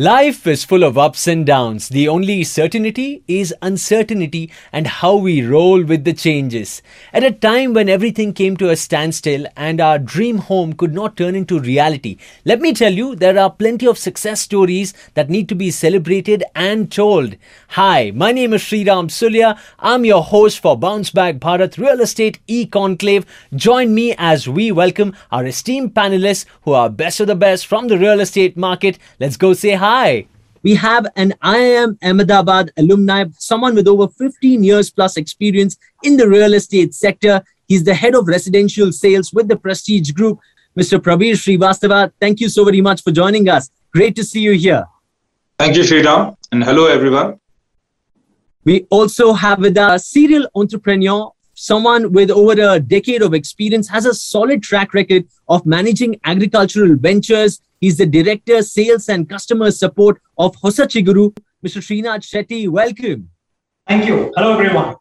Life is full of ups and downs. The only certainty is uncertainty and how we roll with the changes. At a time when everything came to a standstill and our dream home could not turn into reality, let me tell you, there are plenty of success stories that need to be celebrated and told. Hi, my name is Sriram Sulya. I'm your host for Bounce Back Bharat Real Estate E-Conclave. Join me as we welcome our esteemed panelists who are best of the best from the real estate market. Let's go say hi. Hi, we have an IIM Ahmedabad alumni, someone with over 15 years plus experience in the real estate sector. He's the head of residential sales with the Prestige Group, Mr. Prabir Srivastava. Thank you so very much for joining us. Great to see you here. Thank you, Sriram, and hello, everyone. We also have with us a serial entrepreneur, someone with over a decade of experience, has a solid track record of managing agricultural ventures. He's the director, sales and customer support of Hosachiguru. Mr. Srinath Shetty, welcome. Thank you. Hello, everyone.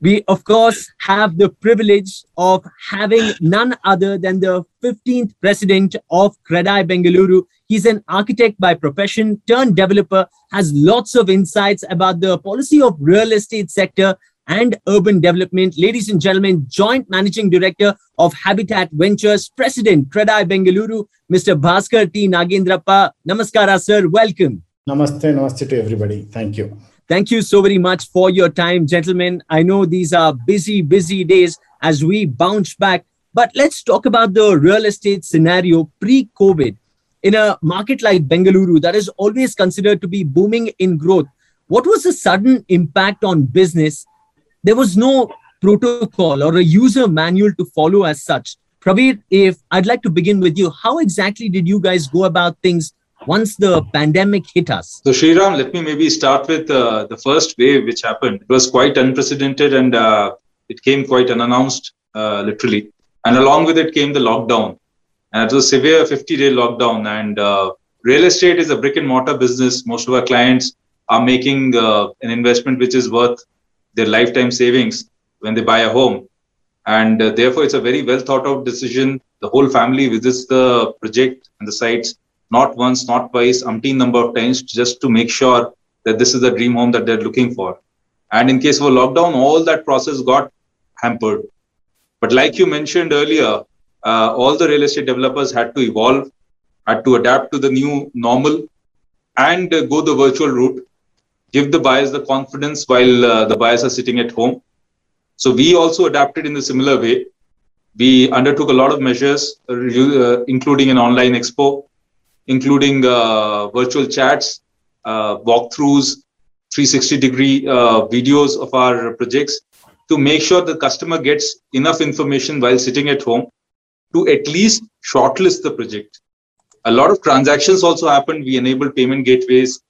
We, of course, have the privilege of having none other than the 15th president of Credai Bengaluru. He's an architect by profession, turned developer, has lots of insights about the policy of real estate sector and urban development. Ladies and gentlemen, joint managing director of Habitat Ventures, president Credai Bengaluru, Mr. Bhaskar T. Nagendrappa. Namaskara, sir. Welcome. Namaste, namaste to everybody. Thank you. Thank you so very much for your time, gentlemen. I know these are busy, busy days as we bounce back, but let's talk about the real estate scenario pre COVID. In a market like Bengaluru, that is always considered to be booming in growth, what was the sudden impact on business? There was no protocol or a user manual to follow as such. Pravir, if I'd like to begin with you, how exactly did you guys go about things once the pandemic hit us? So, Sriram, let me maybe start with uh, the first wave which happened. It was quite unprecedented and uh, it came quite unannounced, uh, literally. And along with it came the lockdown. And it was a severe 50 day lockdown. And uh, real estate is a brick and mortar business. Most of our clients are making uh, an investment which is worth their lifetime savings when they buy a home. And uh, therefore, it's a very well thought out decision. The whole family visits the project and the sites not once, not twice, umpteen number of times, just to make sure that this is the dream home that they're looking for. And in case of a lockdown, all that process got hampered. But like you mentioned earlier, uh, all the real estate developers had to evolve, had to adapt to the new normal, and uh, go the virtual route. Give the buyers the confidence while uh, the buyers are sitting at home. So we also adapted in a similar way. We undertook a lot of measures, uh, uh, including an online expo, including uh, virtual chats, uh, walkthroughs, 360 degree uh, videos of our projects to make sure the customer gets enough information while sitting at home to at least shortlist the project. A lot of transactions also happened. We enabled payment gateways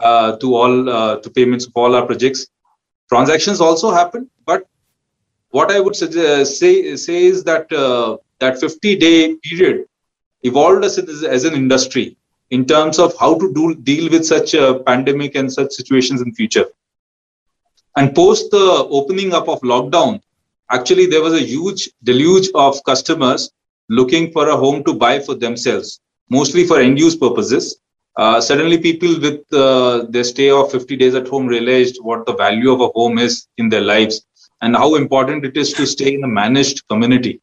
uh, to all uh, to payments of all our projects. Transactions also happened, but what I would suggest, say say is that uh, that 50 day period evolved us as, as an industry in terms of how to do deal with such a pandemic and such situations in future and post the opening up of lockdown actually there was a huge deluge of customers looking for a home to buy for themselves mostly for end use purposes uh, suddenly people with uh, their stay of 50 days at home realized what the value of a home is in their lives and how important it is to stay in a managed community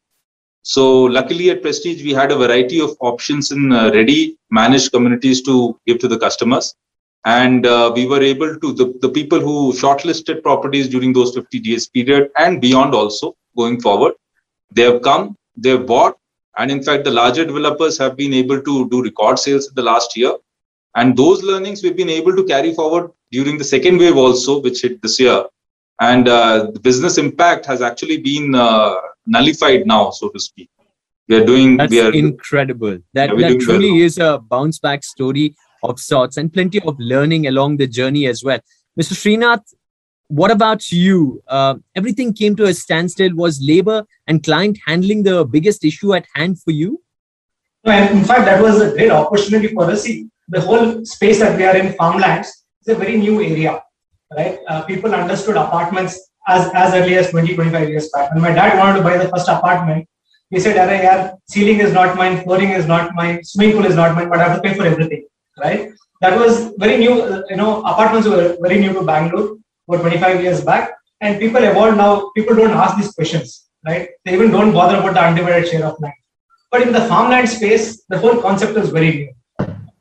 so luckily at Prestige, we had a variety of options in uh, ready managed communities to give to the customers. And uh, we were able to, the, the people who shortlisted properties during those 50 days period and beyond also going forward, they have come, they have bought. And in fact, the larger developers have been able to do record sales in the last year. And those learnings we've been able to carry forward during the second wave also, which hit this year. And uh, the business impact has actually been uh, nullified now, so to speak. We are doing. That's we are incredible. That Yeah, that truly well. is a bounce back story of sorts and plenty of learning along the journey as well. Mr. Srinath, what about you? Uh, everything came to a standstill. Was labor and client handling the biggest issue at hand for you? No, and in fact, that was a great opportunity for us. See, the whole space that we are in, farmlands, is a very new area, right? Uh, people understood apartments as, as early as 20, 25 years back. When my dad wanted to buy the first apartment, he said, Array, yaar, ceiling is not mine, flooring is not mine, swimming pool is not mine, but I have to pay for everything, right? That was very new, uh, you know, apartments were very new to Bangalore about 25 years back. And people evolved now, people don't ask these questions, right? They even don't bother about the undivided share of land. But in the farmland space, the whole concept is very new.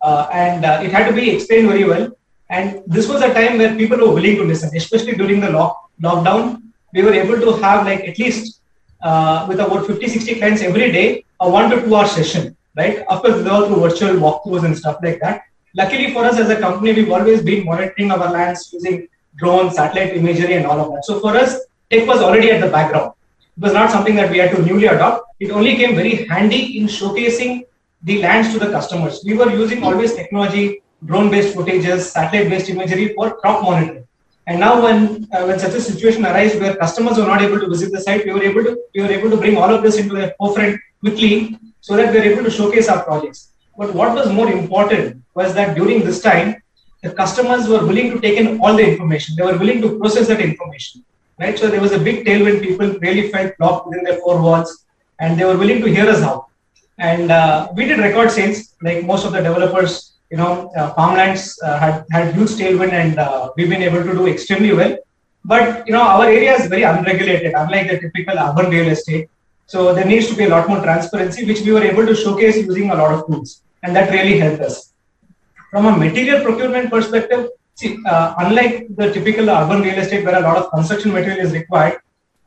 Uh, and uh, it had to be explained very well. And this was a time where people were willing to listen, especially during the lock, lockdown. We were able to have like at least uh, with about 50, 60 clients every day, a one to two hour session, right? Of course, they were through virtual walkthroughs and stuff like that. Luckily for us as a company, we've always been monitoring our lands using drones, satellite imagery, and all of that. So for us, tech was already at the background. It was not something that we had to newly adopt. It only came very handy in showcasing the lands to the customers. We were using always technology, drone-based footages, satellite-based imagery for crop monitoring. And now, when uh, when such a situation arises where customers were not able to visit the site, we were able to we were able to bring all of this into the forefront quickly, so that we were able to showcase our projects. But what was more important was that during this time, the customers were willing to take in all the information. They were willing to process that information, right? So there was a big tailwind. People really felt locked within their four walls, and they were willing to hear us out. And uh, we did record sales, like most of the developers you know, uh, farmlands uh, had, had huge tailwind and uh, we've been able to do extremely well. But, you know, our area is very unregulated, unlike the typical urban real estate. So there needs to be a lot more transparency, which we were able to showcase using a lot of tools. And that really helped us. From a material procurement perspective, see, uh, unlike the typical urban real estate where a lot of construction material is required,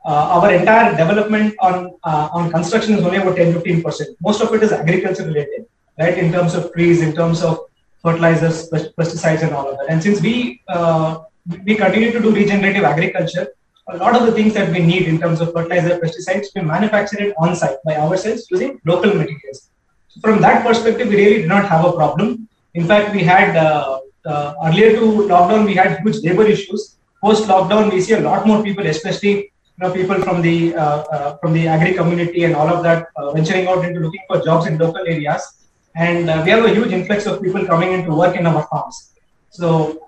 our entire development on uh, on construction is only about 10 15 percent. Most of it is agriculture related, right? In terms of trees, in terms of fertilizers, pesticides, and all of that. And since we uh, we continue to do regenerative agriculture, a lot of the things that we need in terms of fertilizer, pesticides, we manufacture it on site by ourselves using local materials. So from that perspective, we really did not have a problem. In fact, we had uh, uh, earlier to lockdown, we had huge labor issues. Post lockdown, we see a lot more people, especially you know people from the uh, uh, from the agri community and all of that, uh, venturing out into looking for jobs in local areas and we have a huge influx of people coming in to work in our farms. So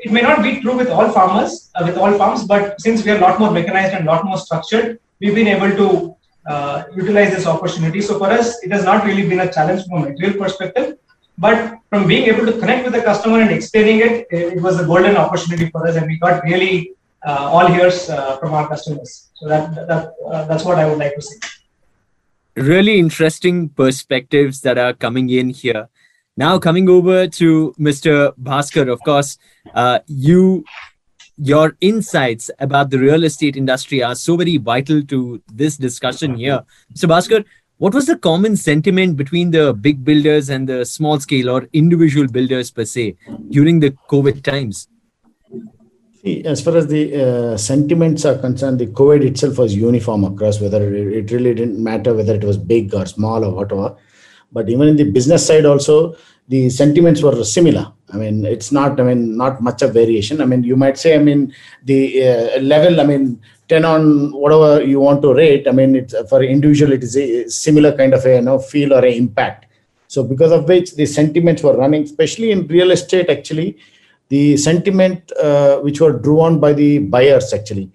it may not be true with all farmers, with all farms, but since we are a lot more mechanized and a lot more structured, we've been able to uh, utilize this opportunity. So for us, it has not really been a challenge from a material perspective, but from being able to connect with the customer and explaining it, it was a golden opportunity for us, and we got really uh, all ears uh, from our customers. So that, that uh, that's what I would like to say really interesting perspectives that are coming in here. Now, coming over to Mr. Bhaskar, of course, uh, you your insights about the real estate industry are so very vital to this discussion here. Mr. Bhaskar, what was the common sentiment between the big builders and the small scale or individual builders per se during the COVID times? As far as the uh, sentiments are concerned, the COVID itself was uniform across, whether it, really didn't matter whether it was big or small or whatever. But even in the business side, also, the sentiments were similar. I mean, it's not, I mean, not much of variation. I mean, you might say, I mean, the uh, level, I mean, 10 on whatever you want to rate, I mean, it's for individual, it is a similar kind of a you know, feel or a impact. So because of which the sentiments were running, especially in real estate, actually, the sentiment uh, which were drawn by the buyers actually.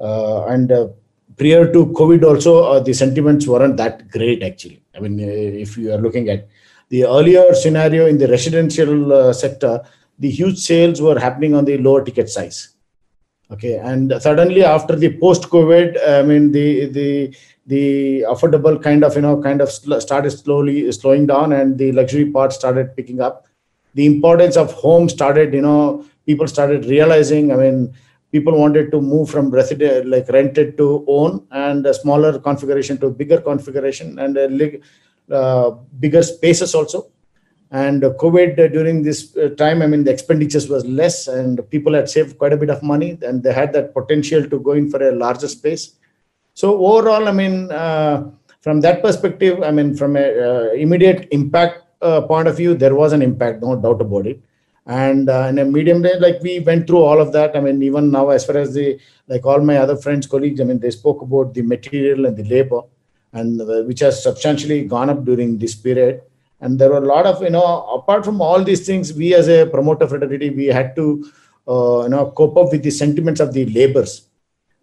Uh, and uh, prior to covid also the sentiments weren't that great actually. I mean if you are looking at the earlier scenario in the residential sector the huge sales were happening on the lower ticket size. Okay and suddenly after the post covid i mean the the the affordable kind of you know kind of started slowly slowing down and the luxury part started picking up the importance of home started you know people started realizing i mean people wanted to move from resident like rented to own and a smaller configuration to bigger configuration and uh, bigger spaces also. And covid during this uh, time i mean the expenditures was less and people had saved quite a bit of money and they had that potential to go in for a larger space. So overall i mean uh, from that perspective i mean from a uh, immediate impact uh, point of view, there was an impact, no doubt about it. And uh, in a medium range, like we went through all of that. I mean, even now, as far as the like all my other friends, colleagues, I mean, they spoke about the material and the labor, and uh, which has substantially gone up during this period. and there were a lot of you know apart from all these things we as a promoter fraternity we had to uh, you know cope up with the sentiments of the laborers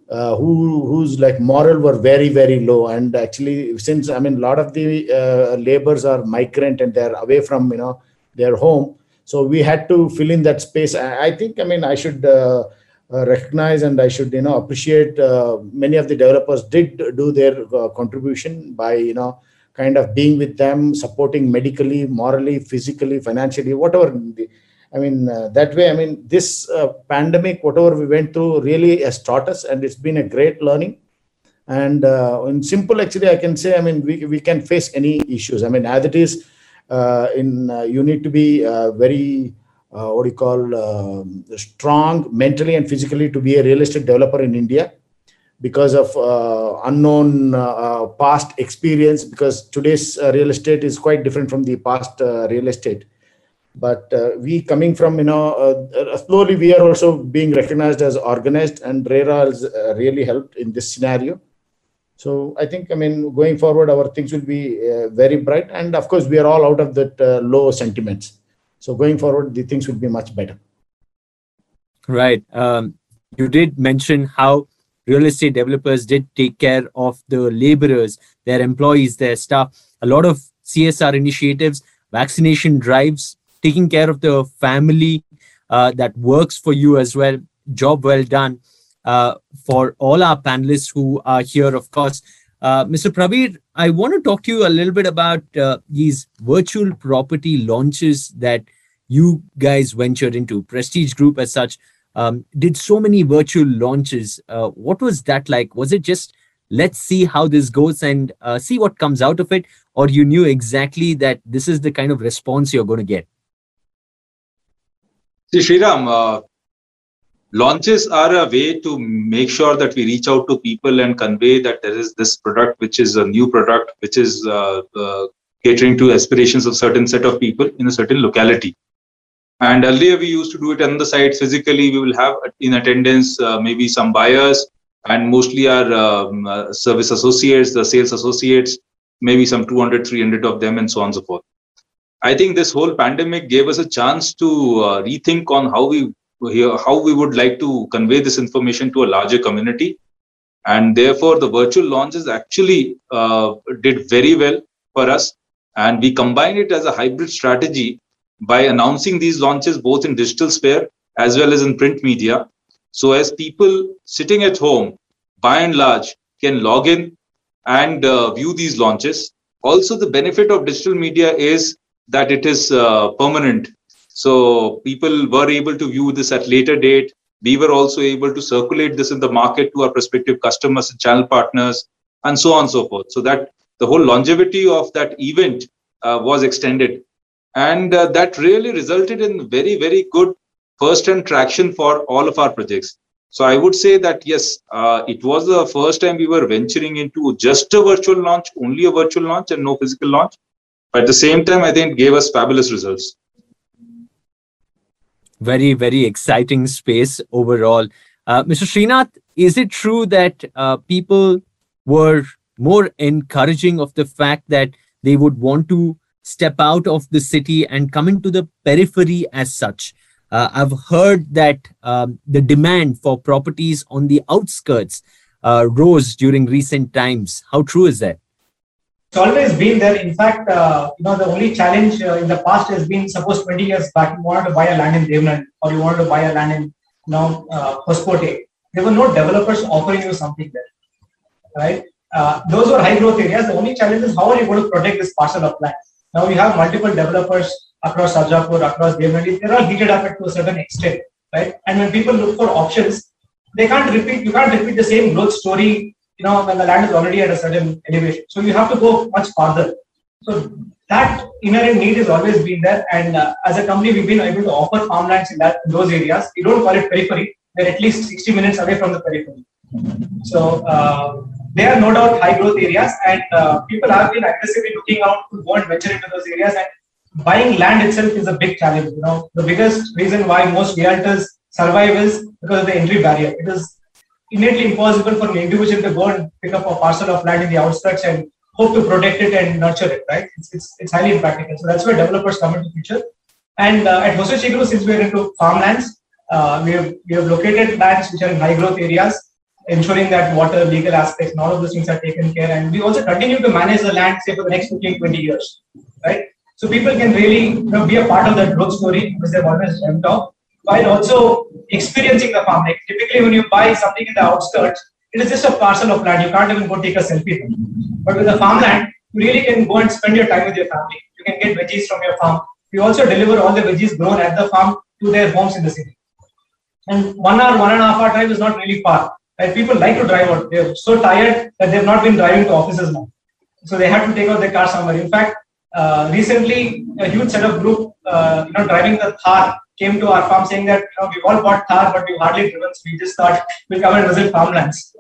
uh, who whose like moral were very very low. And actually since i mean a lot of the uh, laborers are migrant and they're away from you know their home. So we had to fill in that space. I, I think i mean i should uh, uh, recognize and i should you know appreciate uh, many of the developers did do their uh, contribution by you know kind of being with them supporting medically morally physically financially whatever the, I mean, uh, that way, I mean, this uh, pandemic, whatever we went through, really has taught us, and it's been a great learning. And uh, in simple, actually, I can say, I mean, we, we can face any issues. I mean, as it is, uh, in uh, you need to be uh, very, what do you call, um, strong mentally and physically to be a real estate developer in India because of unknown past experience. Because today's real estate is quite different from the past real estate but uh, we coming from you know uh, uh, slowly we are also being recognized as organized and rera has uh, really helped in this scenario. So i think i mean going forward our things will be uh, very bright. And of course we are all out of that uh, low sentiments. So going forward the things will be much better. Right. Um, you did mention how real estate developers did take care of the laborers their employees their staff. A lot of csr initiatives vaccination drives taking care of the family uh, that works for you as well. Job well done. Uh, for all our panelists who are here, of course. Uh, Mr. Praveer, I want to talk to you a little bit about uh, these virtual property launches that you guys ventured into. Prestige Group, as such, um, did so many virtual launches. Uh, what was that like? Was it just let's see how this goes and uh, see what comes out of it, or you knew exactly that this is the kind of response you're going to get? See, Sriram, uh, launches are a way to make sure that we reach out to people and convey that there is this product, which is a new product, which is uh, uh, catering to aspirations of certain set of people in a certain locality. And earlier we used to do it on the site physically. We will have in attendance uh, maybe some buyers and mostly our um, uh, service associates, the sales associates, maybe some 200, 300 of them, and so on and so forth. I think this whole pandemic gave us a chance to uh, rethink on how we how we would like to convey this information to a larger community, and therefore the virtual launches actually uh, did very well for us, and we combined it as a hybrid strategy by announcing these launches both in digital sphere as well as in print media. So as people sitting at home, by and large, can log in and uh, view these launches. Also, the benefit of digital media is that it is uh, permanent. So people were able to view this at later date. We were also able to circulate this in the market to our prospective customers and channel partners, and so on and so forth. So that the whole longevity of that event uh, was extended, and uh, that really resulted in very very good first-hand traction for all of our projects. So I would say that yes, uh, it was the first time we were venturing into just a virtual launch, only a virtual launch and no physical launch. But at the same time, I think it gave us fabulous results. Very, very exciting space overall. Uh, Mr. Srinath, is it true that uh, people were more encouraging of the fact that they would want to step out of the city and come into the periphery as such? Uh, I've heard that um, the demand for properties on the outskirts uh, rose during recent times. How true is that? It's always been there. In fact, uh, you know, the only challenge uh, in the past has been, suppose 20 years back, you wanted to buy a land in Devanahalli or you wanted to buy a land in, you know, uh. There were no developers offering you something there, right? Uh, those were high growth areas. The only challenge is how are you going to protect this parcel of land? Now you have multiple developers across Sarjapur, across Devanahalli. They're all heated up to a certain extent, right? And when people look for options, they can't repeat. You can't repeat the same growth story you know, when the land is already at a certain elevation. So you have to go much farther. So that inherent need has always been there. And uh, as a company, we've been able to offer farmlands in that in those areas. We don't call it periphery. They're at least 60 minutes away from the periphery. So uh, they are no doubt high growth areas, and uh, people have been aggressively looking out to go and venture into those areas. And buying land itself is a big challenge. You know, the biggest reason why most realtors survive is because of the entry barrier. It is innately impossible for an individual to go and pick up a parcel of land in the outskirts and hope to protect it and nurture it, right? It's, it's, it's highly impractical. So that's where developers come into picture. And uh, at Hosachiguru, since we're into farmlands, uh, we, have, we have located lands which are in high growth areas, ensuring that water, legal aspects, and all of those things are taken care. And we also continue to manage the land, say, for the next 15, 20 years, right? So people can really you know, be a part of that growth story because they've always dreamt of, while also experiencing the farm. Like typically, when you buy something in the outskirts, it is just a parcel of land. You can't even go take a selfie. But with the farmland, you really can go and spend your time with your family. You can get veggies from your farm. We also deliver all the veggies grown at the farm to their homes in the city. And one hour, one and a half hour drive is not really far. Right? People like to drive out. They're so tired that they've not been driving to offices now. So they have to take out their car somewhere. In fact, uh, recently a huge set of group, uh, you know, driving the Thar came to our farm saying that you know, we've all bought Thar, but we've hardly driven. So we just thought we'll come and visit farmlands,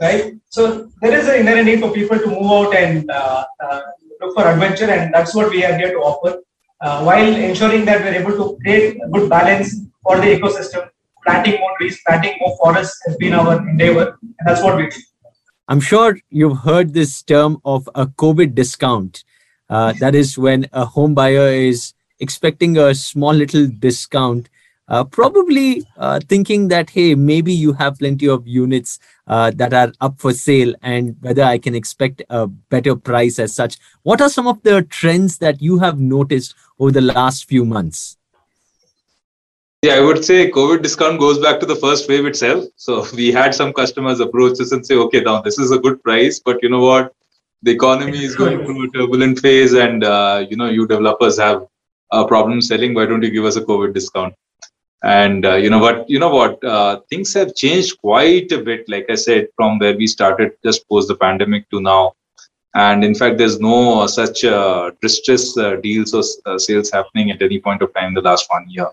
right? So there is an inherent need for people to move out and uh, uh, look for adventure, and that's what we are here to offer, uh, while ensuring that we're able to create a good balance for the ecosystem. Planting more trees, planting more forests has been our endeavor, and that's what we do. I'm sure you've heard this term of a COVID discount. Uh, that is when a home buyer is expecting a small little discount, uh, probably uh, thinking that, hey, maybe you have plenty of units uh, that are up for sale and whether I can expect a better price as such. What are some of the trends that you have noticed over the last few months? Yeah, I would say COVID discount goes back to the first wave itself. So we had some customers approach us and say, okay, now this is a good price, but you know what? The economy is going through a turbulent phase, and uh, you know, you developers have a problem selling. Why don't you give us a COVID discount? And uh, you know what? You know what? Uh, things have changed quite a bit. Like I said, from where we started just post the pandemic to now. And in fact, there's no such uh, distress uh, deals or uh, sales happening at any point of time in the last one year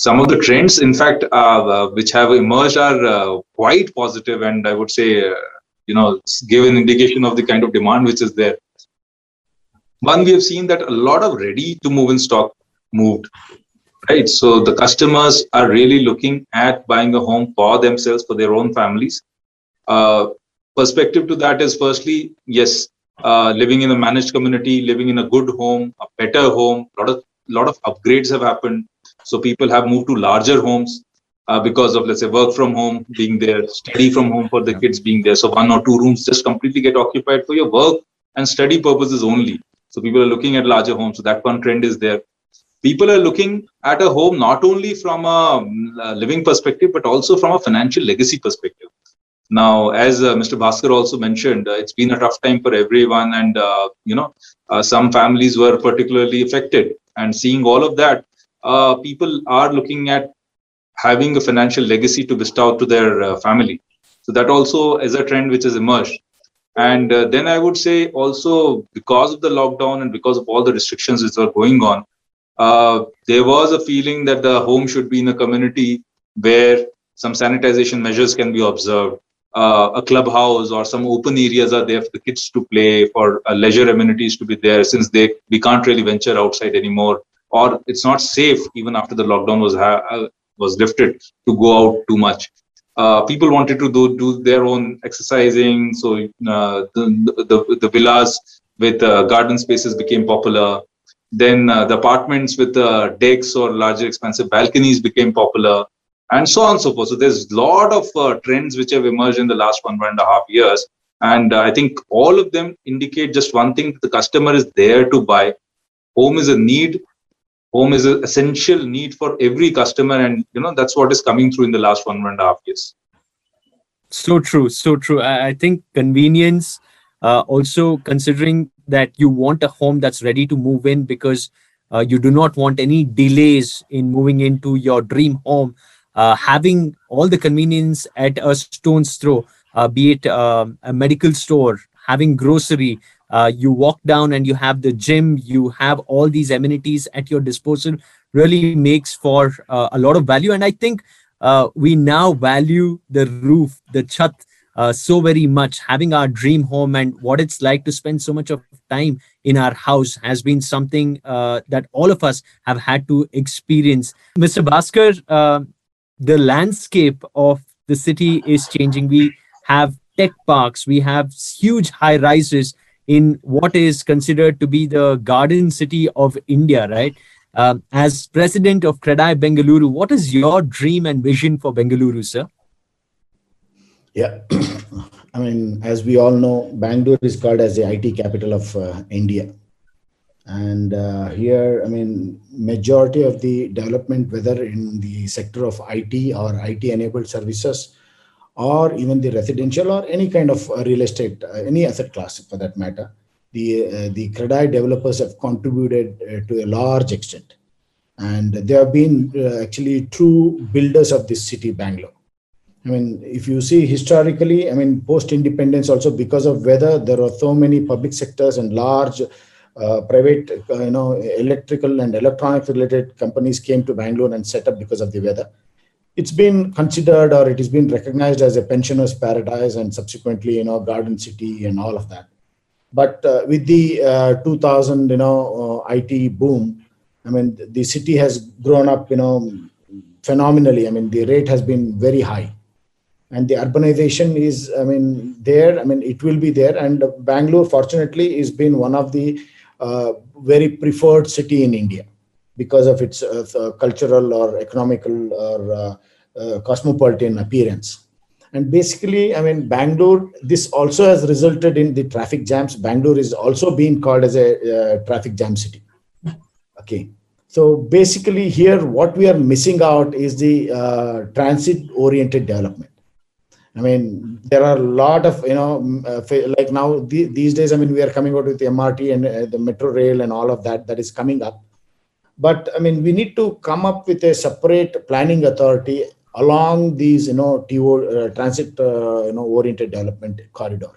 some of the trends, in fact, uh, which have emerged are uh, quite positive, and I would say, uh, you know, give an indication of the kind of demand which is there. One, we have seen that a lot of ready-to-move in stock moved, right? So the customers are really looking at buying a home for themselves, for their own families. Uh, perspective to that is, firstly, yes, uh, living in a managed community, living in a good home, a better home, a lot of lot of upgrades have happened so people have moved to larger homes uh, because of, let's say, work from home being there, study from home for the kids being there. So one or two rooms just completely get occupied for your work and study purposes only. So people are looking at larger homes. So that one trend is there. People are looking at a home not only from a, a living perspective, but also from a financial legacy perspective. Now, as uh, Mr. Bhaskar also mentioned, uh, it's been a tough time for everyone, and uh, you know, uh, some families were particularly affected. And seeing all of that, uh, people are looking at having a financial legacy to bestow to their uh, family. So that also is a trend which has emerged. And uh, then I would say also because of the lockdown and because of all the restrictions which are going on, uh, there was a feeling that the home should be in a community where some sanitization measures can be observed. Uh, a clubhouse or some open areas are there for the kids to play, for uh, leisure amenities to be there, since they we can't really venture outside anymore or it's not safe even after the lockdown was ha- uh, was lifted to go out too much. Uh, people wanted to do, do their own exercising, so uh, the, the, the villas with uh, garden spaces became popular. Then uh, the apartments with uh, decks or larger expansive balconies became popular, and so on and so forth. So there's a lot of trends which have emerged in the last one one and a half years, and I think all of them indicate just one thing: the customer is there to buy. Home is a need home is an essential need for every customer and you know that's what is coming through in the last one and a half years. So true so true. I, think convenience uh, also considering that you want a home that's ready to move in because uh, you do not want any delays in moving into your dream home. Uh, having all the convenience at a stone's throw uh, be it um, a medical store having grocery uh, you walk down and you have the gym you have all these amenities at your disposal really makes for uh, a lot of value. And i think uh, we now value the roof the chat uh, so very much. Having our dream home and what it's like to spend so much of time in our house has been something uh, that all of us have had to experience. Mr bhaskar uh, the landscape of the city is changing. We have tech parks we have huge high rises in what is considered to be the garden city of India, right? Um, as president of Credai Bengaluru, what is your dream and vision for Bengaluru, sir? Yeah, I mean, as we all know, Bangalore is called as the IT capital of uh, India, and uh, here, I mean, majority of the development, whether in the sector of IT or IT-enabled services, or even the residential or any kind of uh, real estate, uh, any asset class for that matter, the uh, the Credai developers have contributed to a large extent, and they have been actually true builders of this city, Bangalore. I mean, if you see historically, I mean, post independence also because of weather, there are so many public sectors and large uh, private, uh, you know, electrical and electronics related companies came to Bangalore and set up because of the weather. It's been considered or it has been recognized as a pensioners' paradise and subsequently, you know, garden city and all of that. But uh, with the uh, 2000, you know, uh, IT boom, I mean, the city has grown up, you know, phenomenally. I mean, the rate has been very high and the urbanization is i mean there i mean it will be there and bangalore fortunately has been one of the uh, very preferred city in india because of its uh, cultural or economical or uh, cosmopolitan appearance. And basically i mean bangalore this also has resulted in the traffic jams. Bangalore is also being called as a uh, traffic jam city. Okay. So basically here what we are missing out is the uh, transit oriented development. I mean, there are a lot of, you know, uh, like now the, these days, I mean, we are coming out with the MRT and uh, the metro rail and all of that that is coming up. But I mean, we need to come up with a separate planning authority along these, you know, TO, uh, transit, uh, you know, oriented development corridor.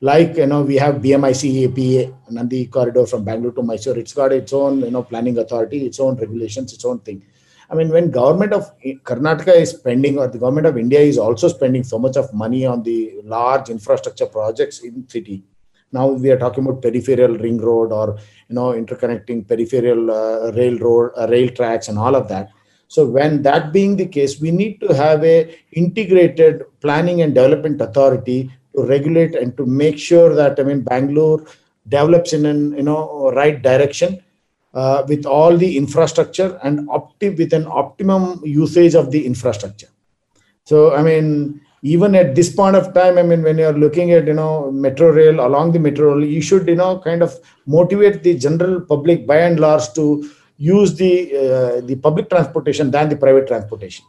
Like, you know, we have BMIC APA, Nandi corridor from Bangalore to Mysore. It's got its own, you know, planning authority, its own regulations, its own thing I mean, when government of Karnataka is spending, or the government of India is also spending so much of money on the large infrastructure projects in city. Now we are talking about peripheral ring road or you know interconnecting peripheral uh, railroad, uh, rail tracks, and all of that. So when that being the case, we need to have a integrated planning and development authority to regulate and to make sure that I mean Bangalore develops in an you know right direction uh, with all the infrastructure and opti- with an optimum usage of the infrastructure. So, I mean, even at this point of time, I mean, when you're looking at, you know, metro rail along the metro rail, you should, you know, kind of motivate the general public by and large to use the uh, the public transportation than the private transportation.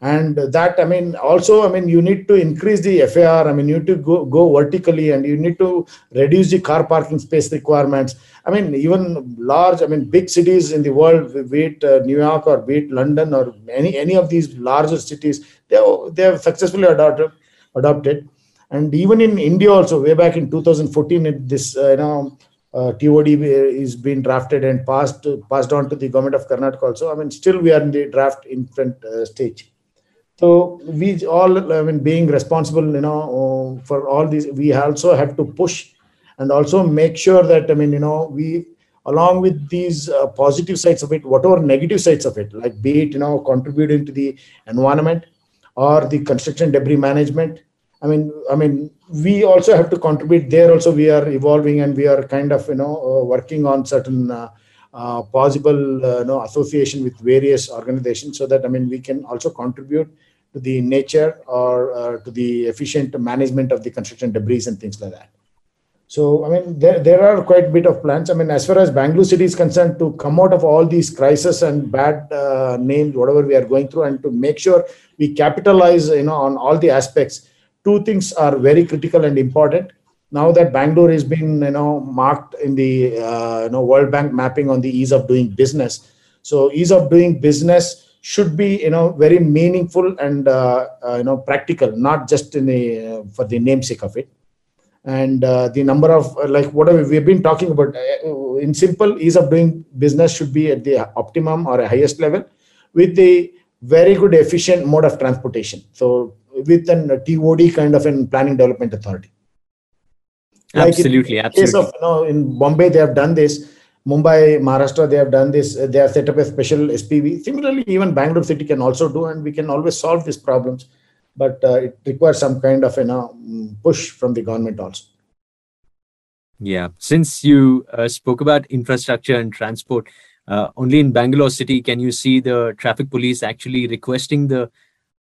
And that i mean also i mean you need to increase the FAR i mean you need to go, go vertically and you need to reduce the car parking space requirements. I mean even large i mean big cities in the world be it uh, new york or be it london or any any of these larger cities they they have successfully adopted adopted. And even in india also way back in 2014 this uh, you know uh, TOD is being drafted and passed passed on to the government of Karnataka also. I mean, still we are in the draft infant uh, stage. So we all, I mean, being responsible, you know, uh, for all these, we also have to push and also make sure that, I mean, you know, we, along with these uh, positive sides of it, whatever negative sides of it, like be it, you know, contributing to the environment or the construction debris management. I mean, I mean, we also have to contribute there. Also, we are evolving and we are kind of, you know, uh, working on certain uh, uh, possible uh, you know, association with various organizations so that I mean we can also contribute to the nature or uh, to the efficient management of the construction debris and things like that. So I mean there, there are quite a bit of plans. I mean as far as Bangalore city is concerned to come out of all these crises and bad uh, names whatever we are going through and to make sure we capitalize you know on all the aspects. Two things are very critical and important now that Bangalore has been you know marked in the uh, you know World Bank mapping on the ease of doing business. So ease of doing business should be you know very meaningful and uh, uh, you know practical, not just in the uh, for the namesake of it. And uh, the number of uh, like whatever we've been talking about in simple ease of doing business should be at the optimum or highest level with the very good efficient mode of transportation. So with an TOD kind of an planning development authority. Like absolutely, in absolutely. Case of, you know, in Bombay, they have done this. Mumbai, Maharashtra, they have done this. They have set up a special SPV. Similarly, even Bangalore city can also do, and we can always solve these problems. But uh, it requires some kind of you know push from the government also. Yeah. Since you uh, spoke about infrastructure and transport, uh, only in Bangalore city can you see the traffic police actually requesting the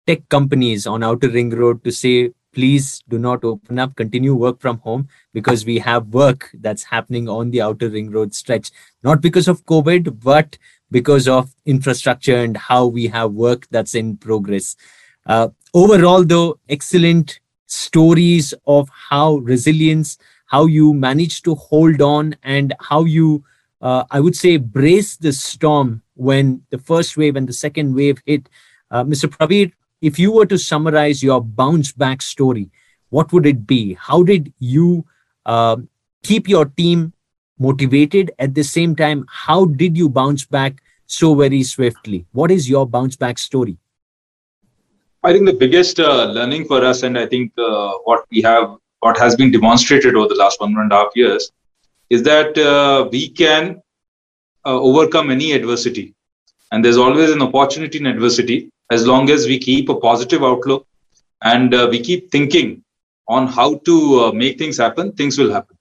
tech companies on outer ring road to say please do not open up continue work from home because we have work that's happening on the outer ring road stretch. Not because of covid but because of infrastructure and how we have work that's in progress. Uh, overall though excellent stories of how resilience how you manage to hold on and how you uh, i would say brace the storm when the first wave and the second wave hit. Uh, mr praveer if you were to summarize your bounce back story, what would it be? How did you uh, keep your team motivated? At the same time, how did you bounce back so very swiftly? What is your bounce back story? I think the biggest uh, learning for us, and I think uh, what we have, what has been demonstrated over the last one and a half years, is that uh, we can uh, overcome any adversity. And there's always an opportunity in adversity as long as we keep a positive outlook and uh, we keep thinking on how to uh, make things happen, things will happen.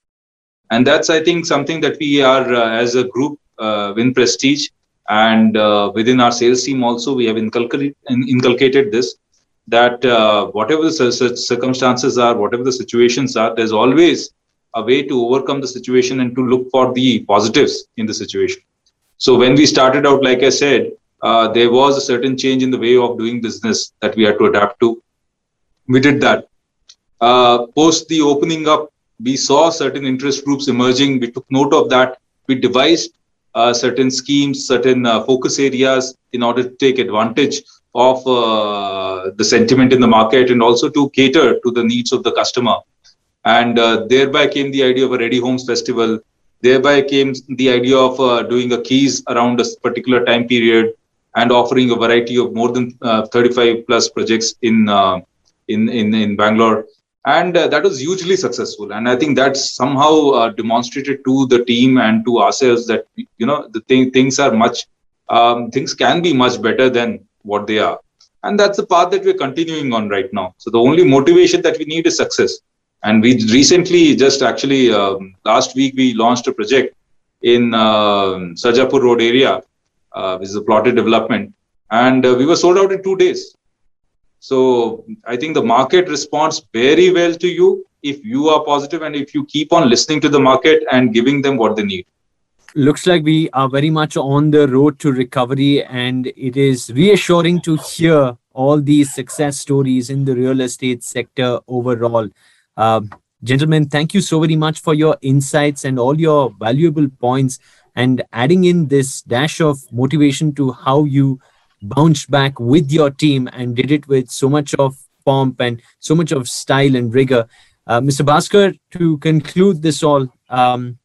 And that's, I think, something that we are uh, as a group, uh, Win Prestige, and uh, within our sales team also, we have inculcated, inculcated this that uh, whatever the circumstances are, whatever the situations are, there's always a way to overcome the situation and to look for the positives in the situation. So when we started out, like I said, uh, there was a certain change in the way of doing business that we had to adapt to. We did that. Uh, post the opening up, we saw certain interest groups emerging. We took note of that. We devised uh, certain schemes, certain uh, focus areas in order to take advantage of uh, the sentiment in the market and also to cater to the needs of the customer. And uh, thereby came the idea of a Ready Homes Festival. Thereby came the idea of doing a keys around a particular time period and offering a variety of more than uh, 35 plus projects in uh, in, in in Bangalore, and uh, that was hugely successful. And I think that's somehow uh, demonstrated to the team and to ourselves that you know the thing, things are much um, things can be much better than what they are, and that's the path that we're continuing on right now. So the only motivation that we need is success. And we recently just actually um, last week we launched a project in uh, Sarjapur Road area uh, which is a plotted development, and uh, we were sold out in two days. So I think the market responds very well to you if you are positive and if you keep on listening to the market and giving them what they need. Looks like we are very much on the road to recovery, and it is reassuring to hear all these success stories in the real estate sector overall. Uh, gentlemen, thank you so very much for your insights and all your valuable points and adding in this dash of motivation to how you bounced back with your team and did it with so much of pomp and so much of style and rigor. Uh, Mr. Bhaskar, to conclude this all, um,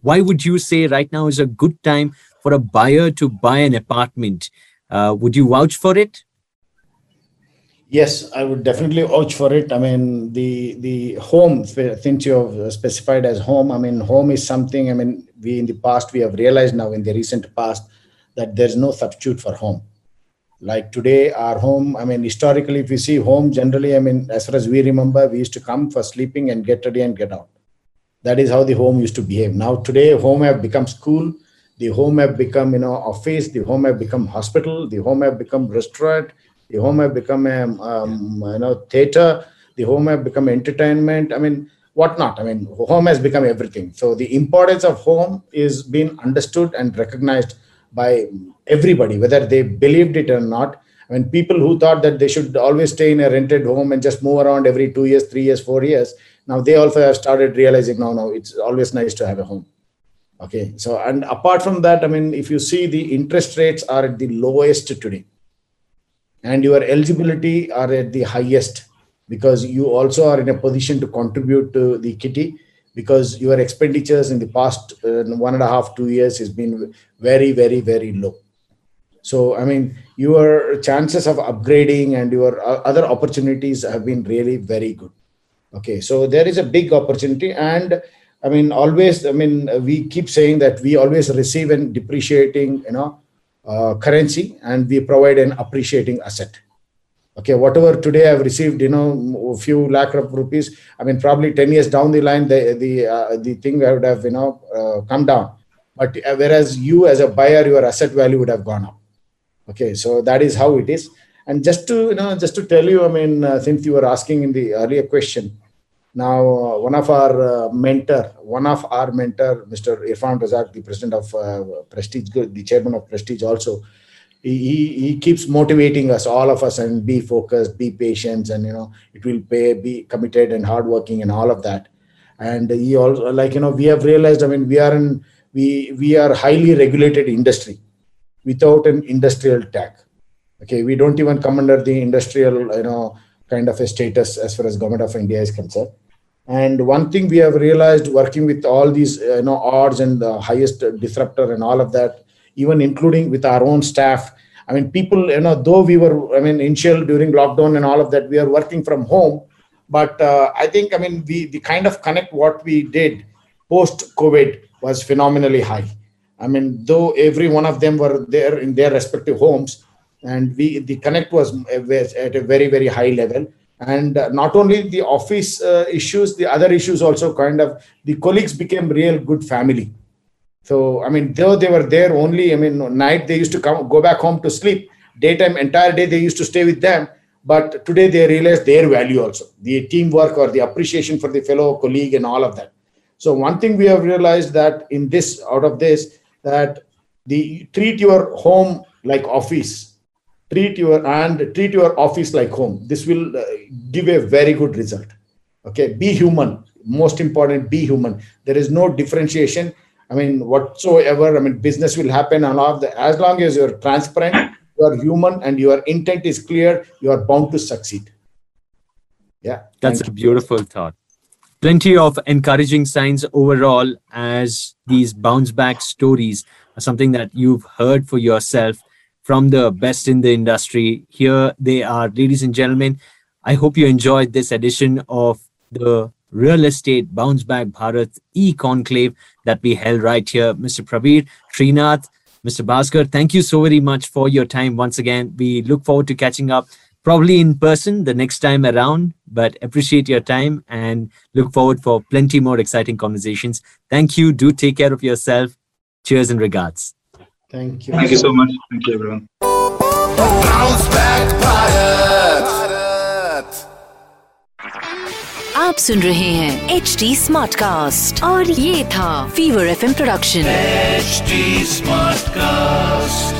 why would you say right now is a good time for a buyer to buy an apartment? Uh, would you vouch for it? Yes, I would definitely vouch for it. I mean, the the home, since you have specified as home, I mean, home is something. I mean, we in the past we have realized now in the recent past that there's no substitute for home. Like today, our home. I mean, historically, if you see home, generally, I mean, as far as we remember, we used to come for sleeping and get ready and get out. That is how the home used to behave. Now today, home have become school. The home have become you know office. The home have become hospital. The home have become restaurant the home have become a um, you know theater. The home have become entertainment. I mean whatnot i mean home has become everything. So the importance of home is being understood and recognized by everybody whether they believed it or not. I mean, people who thought that they should always stay in a rented home and just move around every two years, three years, four years, now they also have started realizing, no, no, it's always nice to have a home. Okay. So, and apart from that, I mean, if you see the interest rates are at the lowest today and your eligibility are at the highest because you also are in a position to contribute to the kitty because your expenditures in the past uh, one and a half two years has been very very very low. So i mean your chances of upgrading and your uh, other opportunities have been really very good. Okay so there is a big opportunity and i mean always i mean we keep saying that we always receive and depreciating you know uh, currency and we provide an appreciating asset Okay, whatever today I've received, you know, a few lakh of rupees. I mean, probably ten years down the line, the the uh, the thing would have you know uh, come down. But uh, whereas you as a buyer, your asset value would have gone up. Okay, so that is how it is. And just to you know, just to tell you, I mean, uh, since you were asking in the earlier question, now uh, one of our uh, mentor, one of our mentor, Mr. Irfan Razak, the president of uh, Prestige, the chairman of Prestige, also, he, he, keeps motivating us, all of us, and be focused, be patient, and you know, it will pay, be committed and hardworking, and all of that. And he also, like you know, we have realized. I mean, we are in we we are highly regulated industry without an industrial tag okay we don't even come under the industrial you know kind of a status as far as government of india is concerned and one thing we have realized working with all these you know odds and the highest disruptor and all of that even including with our own staff i mean people you know though we were i mean initial during lockdown and all of that we are working from home. But uh, i think i mean we the kind of connect what we did post covid was phenomenally high. I mean though every one of them were there in their respective homes and we the connect was at a very very high level and uh, not only the office uh, issues the other issues also kind of the colleagues became real good family. So i mean though they were there only i mean night they used to come go back home to sleep. Daytime entire day they used to stay with them. But today they realize their value also the teamwork or the appreciation for the fellow colleague and all of that. So one thing we have realized that in this out of this that the treat your home like office treat your and treat your office like home. This will uh, give a very good result. Okay be human. Most important be human. There is no differentiation. I mean whatsoever i mean business will happen and all of that as long as you're transparent you are human and your intent is clear you are bound to succeed. Yeah that's a beautiful thought. Plenty of encouraging signs overall as these bounce back stories are something that you've heard for yourself from the best in the industry. Here they are, ladies and gentlemen. I hope you enjoyed this edition of the Real Estate Bounce Back Bharat e conclave that we held right here. Mr. Praveer, Srinath, Mr. Bhaskar, thank you so very much for your time once again. We look forward to catching up probably in person the next time around, but appreciate your time and look forward for plenty more exciting conversations. Thank you. Do take care of yourself. Cheers and regards. thank you Thank you so much. Thank you, everyone. Bounce back Bharat. आप सुन रहे हैं H D smart cast और ये था fever F production HD Smartcast.